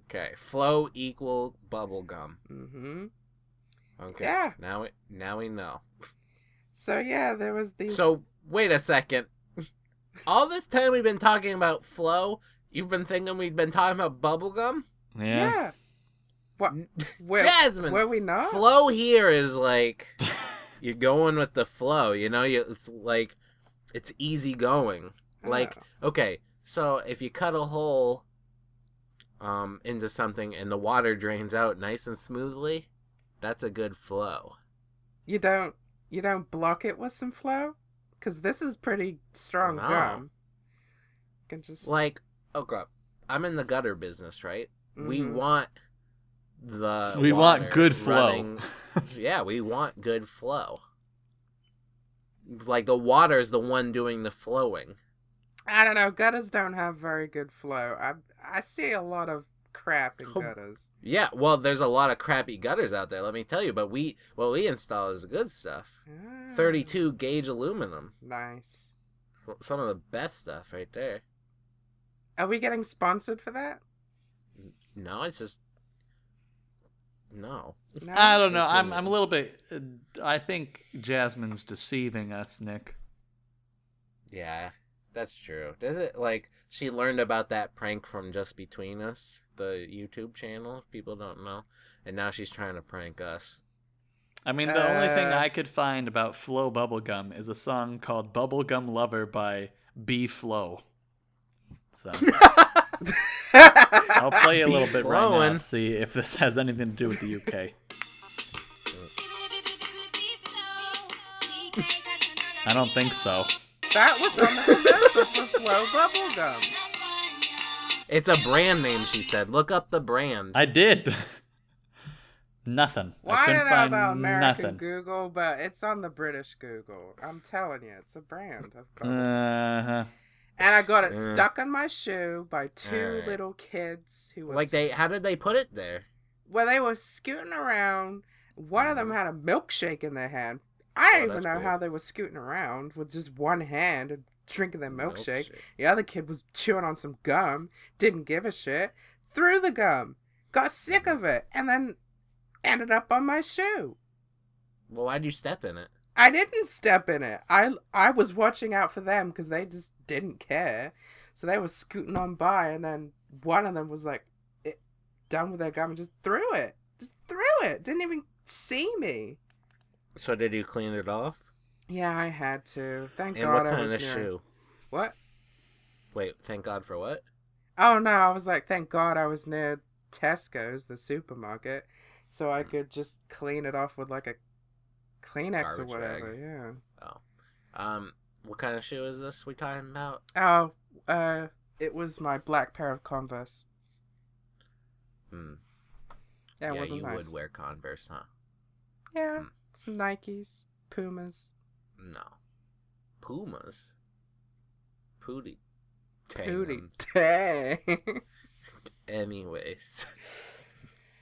Okay, flow equal bubble gum. Mm-hmm. Okay, Yeah. now we now we know. So yeah, there was these. So wait a second. All this time we've been talking about flow. You've been thinking we've been talking about bubble gum. Yeah. yeah. What? Where, Jasmine, Were we not? flow here is like you're going with the flow. You know, you, it's like it's easy going. Like Oh. okay, so if you cut a hole um into something and the water drains out nice and smoothly, that's a good flow. you don't you don't block it with some flow, because this is pretty strong No. gum. You can just Like okay, I'm in the gutter business, right? We Mhm. want the We want water good flow. yeah, we want good flow. Like the water is the one doing the flowing. I don't know. Gutters don't have very good flow. I I see a lot of crap in gutters. Yeah, well, there's a lot of crappy gutters out there. Let me tell you, but we what we install is good stuff. Ah, 32 gauge aluminum. Nice. Some of the best stuff right there. Are we getting sponsored for that? No, it's just no. No. I don't know. I'm I'm a little bit. Uh, I think Jasmine's deceiving us, Nick. Yeah, that's true. Does it like she learned about that prank from Just Between Us, the YouTube channel? If people don't know, and now she's trying to prank us. I mean, the only thing Uh. I could find about Flow Bubblegum is a song called Bubblegum Lover by B Flow. So I'll play a little bit right now see if this has anything to do with the UK. I don't think so. that was on the commercial for Flow Bubblegum. It's a brand name, she said. Look up the brand. I did. nothing. Well, I I couldn't don't know find about American nothing. Google, but it's on the British Google. I'm telling you, it's a brand of. Uh-huh. And I got it Uh. stuck on my shoe by two Alright. little kids who were like they, how did they put it there? well, they were scooting around. One of them Mhm. had a milkshake in their hand. I don't Oh, even know cool. how they were scooting around with just one hand and drinking their milkshake. Milkshake. The other kid was chewing on some gum, didn't give a shit, threw the gum, got sick of it, and then ended up on my shoe. Well, why'd you step in it? I didn't step in it. I I was watching out for them because they just didn't care. So they were scooting on by, and then one of them was like, it, done with their gum and just threw it. Just threw it. Didn't even see me. So did you clean it off? Yeah, I had to. Thank and God what I kind was of near. shoe? What? Wait, thank God for what? Oh no, I was like, thank God I was near Tesco's, the supermarket, so I hmm. could just clean it off with like a Kleenex or Garbage bag. whatever. Yeah. Oh. Um, what kind of shoe is this we talking about? Oh, uh, it was my black pair of Converse. Hmm. Yeah, it yeah, wasn't you nice. would wear Converse, huh? Yeah, Hmm. some Nikes, Pumas, No. Pumas. Pootie. Tangums. Dang. Anyways,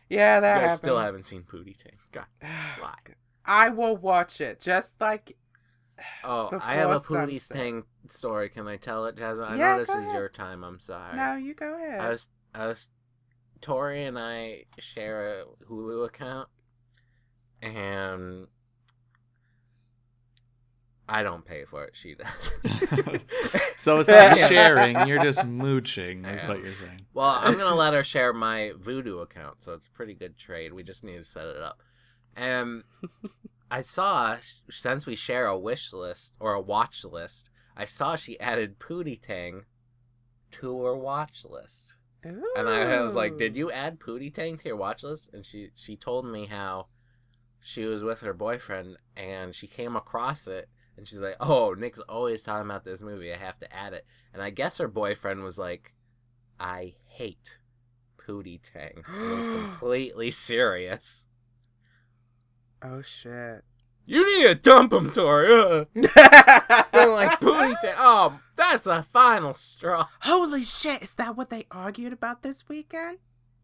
yeah, you that guys happened. still haven't seen Pootie Tang. God, lie. I will watch it. Just like Oh, I have a Pootie sunset. Tang story. Can I tell it, Jasmine? I Yeah, know this go is ahead. your time. I'm sorry. No, you go ahead. I was, I was, Tori and I share a Hulu account, and I don't pay for it. She does. So it's not sharing, you're just mooching, is what you're saying. Well, I'm gonna let her share my Vudu account, so it's a pretty good trade. We just need to set it up. And I saw since we share a wish list or a watch list, I saw she added Pootie Tang to her watch list. And I was like, "Did you add Pootie Tang to your watch list?" And she she told me how she was with her boyfriend and she came across it and she's like, "Oh, Nick's always talking about this movie. I have to add it." And I guess her boyfriend was like, "I hate Pootie Tang." And was completely serious. Oh shit. You need to dump him, Tori. They're like Pootie Tang. Oh, that's the final straw. Holy shit! Is that what they argued about this weekend?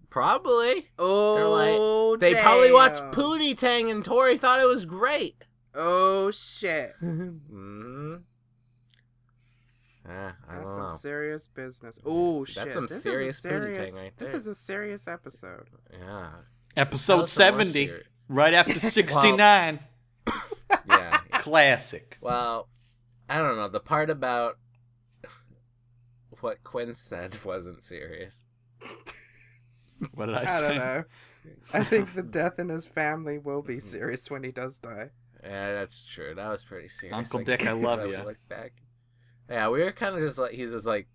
Probably. Oh, They probably watched damn. Pootie Tang and Tori thought it was great. Oh shit! mm-hmm. Ah, I That's don't some know. serious business. Oh shit! That's some this serious is a booty serious. tang right This is a serious episode. Yeah. Episode Tell us some more 70, seri- right after 69. Yeah. Classic. Well, I don't know. The part about what Quinn said wasn't serious. What did I, I, say? don't know. I think the death in his family will be mm-hmm. serious when he does die. Yeah, that's true. That was pretty serious. Uncle I Dick, I love when ya. Look back. Yeah, we were kind of just like he's just like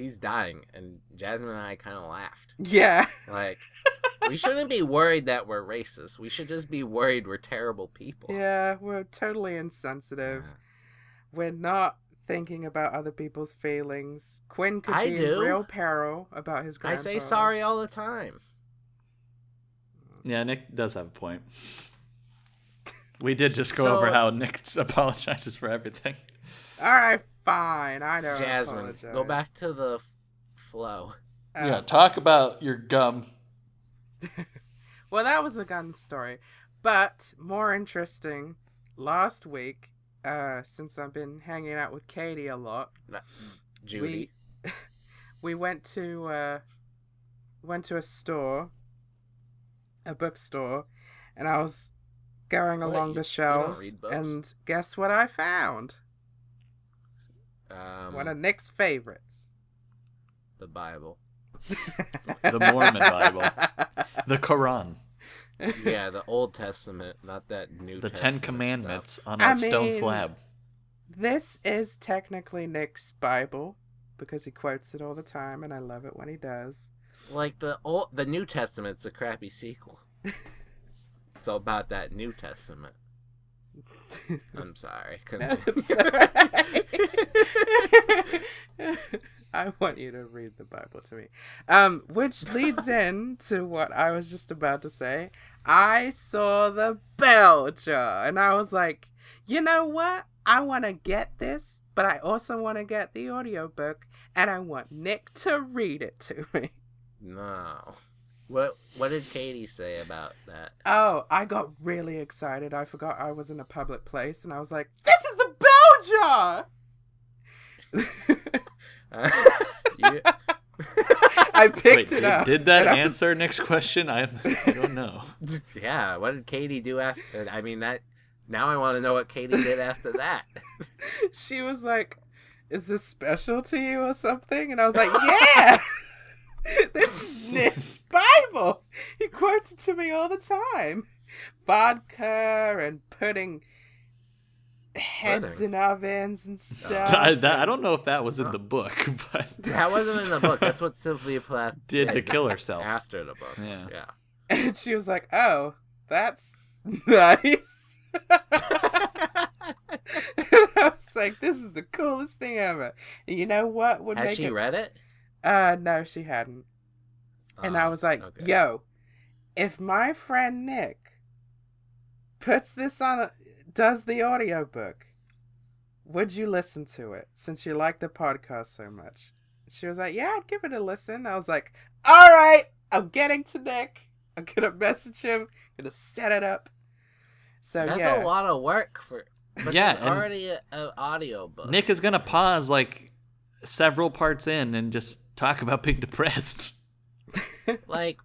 he's dying, and Jasmine and I kind of laughed. Yeah. Like we shouldn't be worried that we're racist. We should just be worried we're terrible people. Yeah, we're totally insensitive. Yeah. We're not thinking about other people's feelings. Quinn could I be do. in real peril about his I say sorry all the time. Yeah, Nick does have a point. We did just go So- over how Nick apologizes for everything. All right, fine. I know. Jasmine, apologize. go back to the f- flow. Um, yeah, talk about your gum. Well, that was the gum story. But more interesting, last week, uh, since I've been hanging out with Katie a lot, Judy. we we went to uh, went to a store, a bookstore, and I was going along you- the you shelves, and guess what I found? Um, One of Nick's favorites. the Bible. The Mormon Bible. The Quran. Yeah, the Old Testament, not that New. The Testament Ten Commandments stuff. on a I stone mean- slab. This is technically Nick's Bible because he quotes it all the time, and I love it when he does. Like the old, the New Testament's a crappy sequel. it's all about that New Testament. I'm sorry. No, Continue. it's alright. I want you to read the Bible to me. Um, which leads in to what I was just about to say. I saw the bell jar and I was like, you know what? I want to get this, but I also want to get the audiobook and I want Nick to read it to me. no. What What did Katie say about that? Oh, I got really excited. I forgot I was in a public place and I was like, this is the bell jar! You- I picked Wait, it did, up. did that and I was- answer Nick's question? I, I don't know. yeah. What did Katie do after? I mean that. Now I want to know what Katie did after that. she was like, "Is this special to you or something?" And I was like, "Yeah, this is Nick's Bible. He quotes it to me all the time. Vodka and putting heads Pudding? in ovens and stuff. I, that, I don't know if that was in the book, but That wasn't in the book. That's what Sylvia Plath did to kill herself. after the book. Yeah. Yeah. And she was like, "Oh, that's nice." I was like, "This is the coolest thing ever." And you know what would Has make she it? read it? Uh, no, she hadn't. And uh, I Oh, was like, okay. yo, if my friend Nick puts this on a does the audiobook, would you listen to it since you like the podcast so much? She was like, Yeah, I'd give it a listen. I was like, All right, I'm getting to Nick. I'm gonna message him, gonna set it up. So That's yeah. a lot of work for But Yeah, there's and- already an audio book. Nick is gonna pause like several parts in and just talk about being depressed. like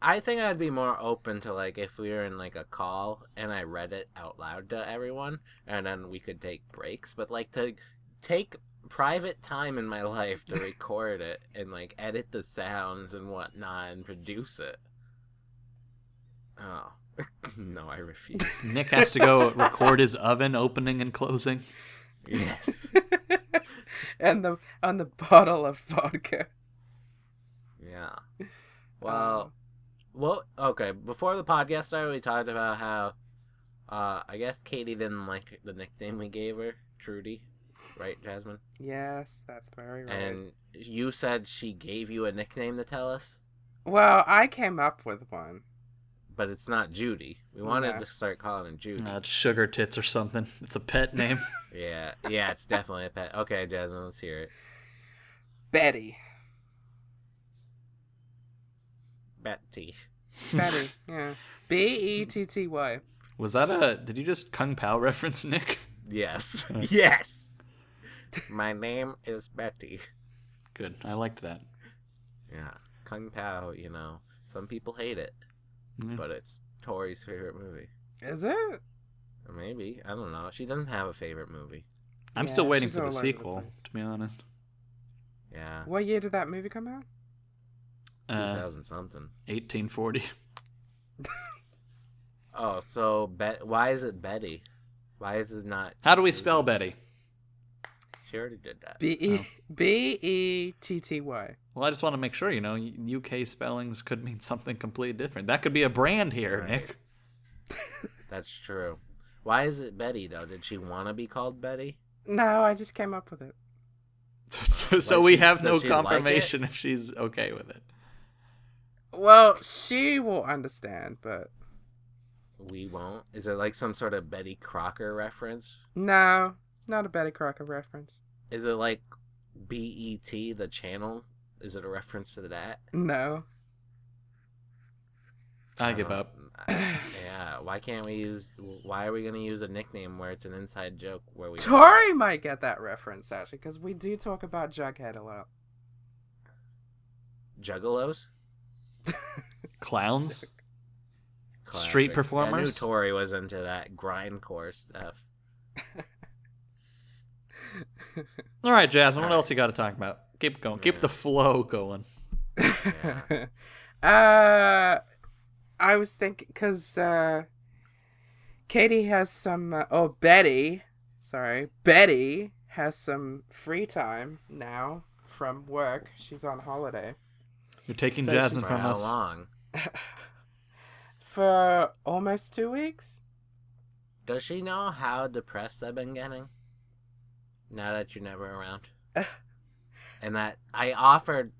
I think I'd be more open to like if we were in like a call and I read it out loud to everyone and then we could take breaks, but like to take private time in my life to record it and like edit the sounds and whatnot and produce it. Oh. no, I refuse. Nick has to go record his oven opening and closing. yes. and the on the bottle of vodka. Yeah. Well, well, okay. Before the podcast started, we talked about how, uh, I guess Katie didn't like the nickname we gave her, Trudy, right, Jasmine? Yes, that's very right. And you said she gave you a nickname to tell us, well, I came up with one. but it's not Judy. We wanted Yeah. to start calling her Judy. Uh, it's sugar tits or something. It's a pet name. yeah, yeah, it's definitely a pet. Okay, Jasmine, let's hear it. Betty. Betty. Betty. yeah. B E T T Y. Was that a? Did you just Kung Pow reference, Nick? Yes. yes. My name is Betty. Good. I liked that. Yeah. Kung Pow, you know, some people hate it. Yeah. but it's Tori's favorite movie. Is it? Maybe I don't know. She doesn't have a favorite movie. I'm Yeah, still waiting for the over the sequel. To be honest. Yeah, What year did that movie come out? Two Uh, something. 1840. Oh, so Bet? Why is it Betty? Why is it not? How do we spell Betty? She already did that. B E B E T T Y. Well, I just want to make sure, you know, UK spellings could mean something completely different. That could be a brand here, Right. Nick. That's true. Why is it Betty though? Did she want to be called Betty? No, I just came up with it. So, so Like we she- have no does she like confirmation if she's okay with it. Well, she will understand, but We won't. Is it like some sort of Betty Crocker reference? no, not a Betty Crocker reference. Is it like BET the channel? Is it a reference to that? No. I give up. Um, yeah. Why can't we use? Why are we gonna use a nickname where it's an inside joke where we? Tori might get that reference actually, because we do talk about Jughead a lot. Juggalos. Clowns? Classic. Street I knew performers? Tori was into that grindcore stuff. All right, Jasmine, what All else you got to talk about? Keep going. Keep the flow going. uh, I was thinking because uh, Katie has some. Uh, oh, Betty. Sorry, Betty has some free time now from work. She's on holiday You're taking So Jasmine For from how us. long? for almost two weeks. Does she know how depressed I've been getting? Now that you're never around. and that I offered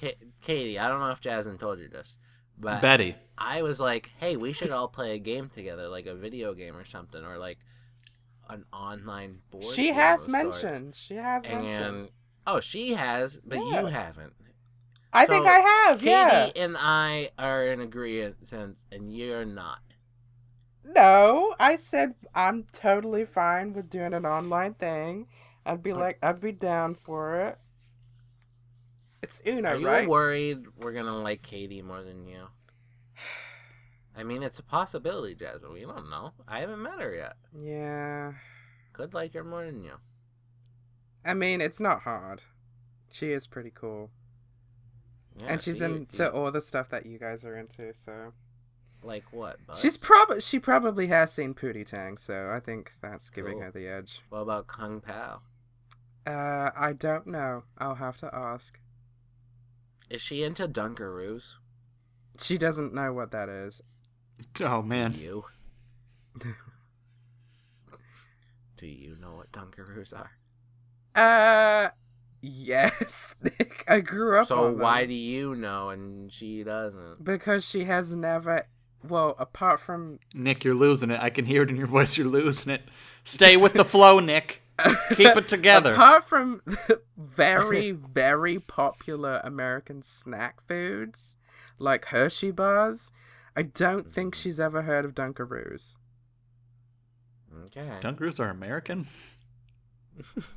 Ka- Katie, I don't know if Jasmine told you this, but Betty. I was like, hey, we should all play a game together, like a video game or something, or like an online board she game has of sorts. mentioned. She has mentioned. And oh, she has, but Yeah. you haven't. I think I have. Yeah. Katie yeah. and I are in agreement, and you're not. No, I said I'm totally fine with doing an online thing. I'd be like, I'd be down for it. It's Uno, Are you right? worried we're gonna like Katie more than you? I mean, it's a possibility, Jasmine. We don't know. I haven't met her yet. yeah. Could like her more than you. I mean, it's not hard. She is pretty cool, Yeah, and she's see, into you- all the stuff that you guys are into. So like what? Buzz? she's probably she probably has seen Pootie Tang. So I think that's giving Cool. her the edge. What about Kung Pow? Uh, I don't know. I'll have to ask. Is she into Dunkaroos? She doesn't know what that is. Oh, Do man. you? Do you know what Dunkaroos are? Uh, yes, Nick. I grew up. So on why them. do you know and she doesn't? Because she has never. Well, apart from Nick, you're losing it. I can hear it in your voice. You're losing it. Stay with the flow, Nick. Keep it together. Apart from very, very popular American snack foods like Hershey bars, I don't think mm. she's ever heard of Dunkaroos. Okay. Dunkaroos are American.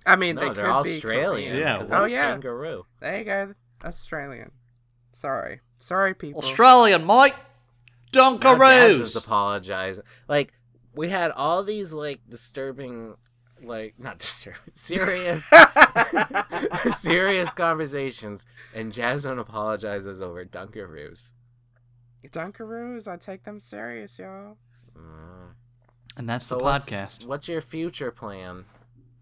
I mean, no, they they're could be Australian. Yeah. 'cause Oh, yeah. Kangaroo. There you go, Australian. Sorry, sorry, people. Australian, mate. Now Jasmine's Dunkaroos. apologizing. Like we had all these like disturbing, like not disturbing, serious, serious conversations, and Jasmine apologizes over Dunkaroos. Dunkaroos, I take them serious, y'all. Mm. And that's So the what's- podcast. What's your future plan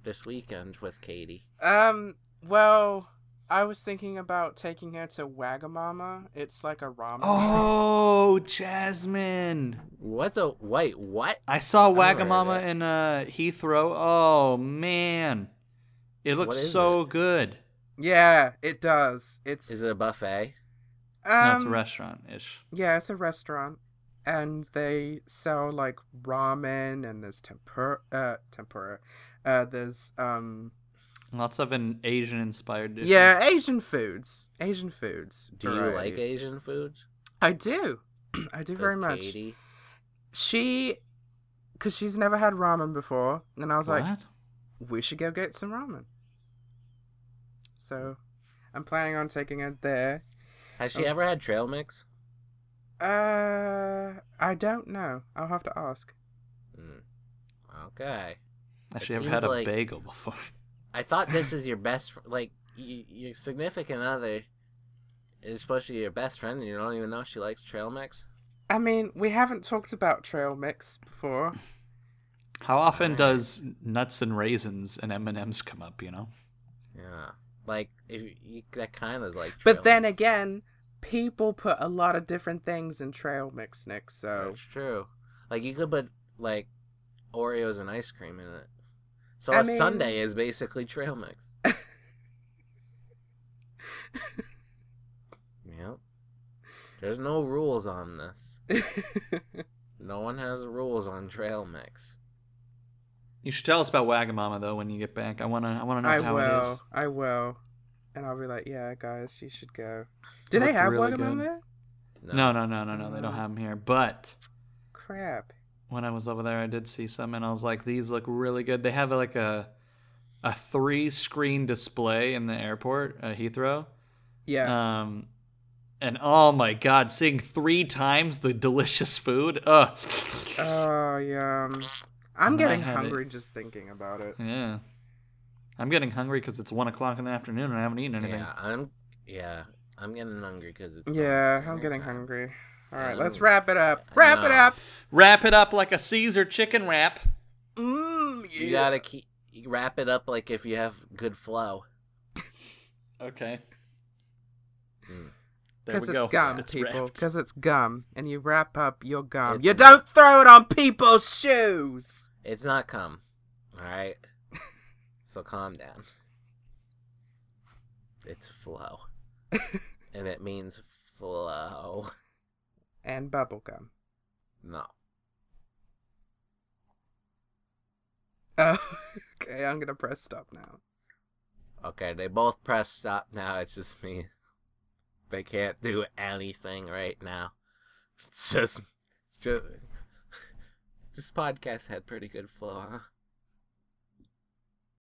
this weekend with Katie? Um, well, I was thinking about taking her to Wagamama. It's like a ramen. Oh, Jasmine. What's a wait? What? I saw never heard of Wagamama that. in uh, Heathrow. Oh man, it looks so it? good. Yeah, it does. It's Is it a buffet? um, no, it's a restaurant ish. Yeah, it's a restaurant, and they sell like ramen and there's tempura. Uh, tempura. Uh, there's um. Lots of an Asian inspired dishes. Yeah, Asian foods. Asian foods. Do you like. Asian foods? I do. I do very Does much. Katie? She, because she's never had ramen before, and I was What? like, we should go get some ramen. So, I'm planning on taking her there. Has she Oh. ever had trail mix? Uh, I don't know. I'll have to ask. Mm. Okay. Has It she ever seems had a like- bagel before? I thought this is your best, fr- like y- your significant other is supposed to be your best friend, and you don't even know she likes trail mix. I mean, we haven't talked about trail mix before. How often Alright. does nuts and raisins and M and M's come up? You know. Yeah, like if you, you that kind of like. But then mix. again, people put a lot of different things in trail mix, Nick. So that's true. Like you could put like Oreos and ice cream in it. So I a mean- sundae is basically trail mix. yep. There's no rules on this. No one has rules on trail mix. You should tell us about Wagamama though when you get back. I wanna I wanna know I how it is. will. I will. And I'll be like, yeah, guys, you should go. Do they have really Wagamama good. there? No, no, no, no, no. They don't mm. have them here. But Crap. When I was over there, I did see some, and I was like, these look really good. They have like a a three screen display in the airport at Heathrow. Yeah. Um, and oh my god, seeing three times the delicious food. Ugh. oh, yeah. I'm And getting had it- hungry just thinking about it. yeah. I'm getting hungry because it's one o'clock in the afternoon and I haven't eaten anything. Yeah, I'm. Yeah, I'm getting hungry because it's. Yeah, I'm getting time. hungry. All right, let's wrap it up. I Wrap it up. Wrap it up like a Caesar chicken wrap. Mmm. Yeah. You gotta keep wrap it up like if you have good flow. Okay. Mm. There Because we it's go. gum, It's people. Because it's gum, and you wrap up your gum. It's you not. don't throw it on people's shoes. It's not cum. All right. so calm down. It's flow, and it means flow. And bubble gum. No. Oh, okay. I'm gonna press stop now. Okay, they both press stop now. It's just me. They can't do anything right now. It's just, just, this podcast had pretty good flow, huh?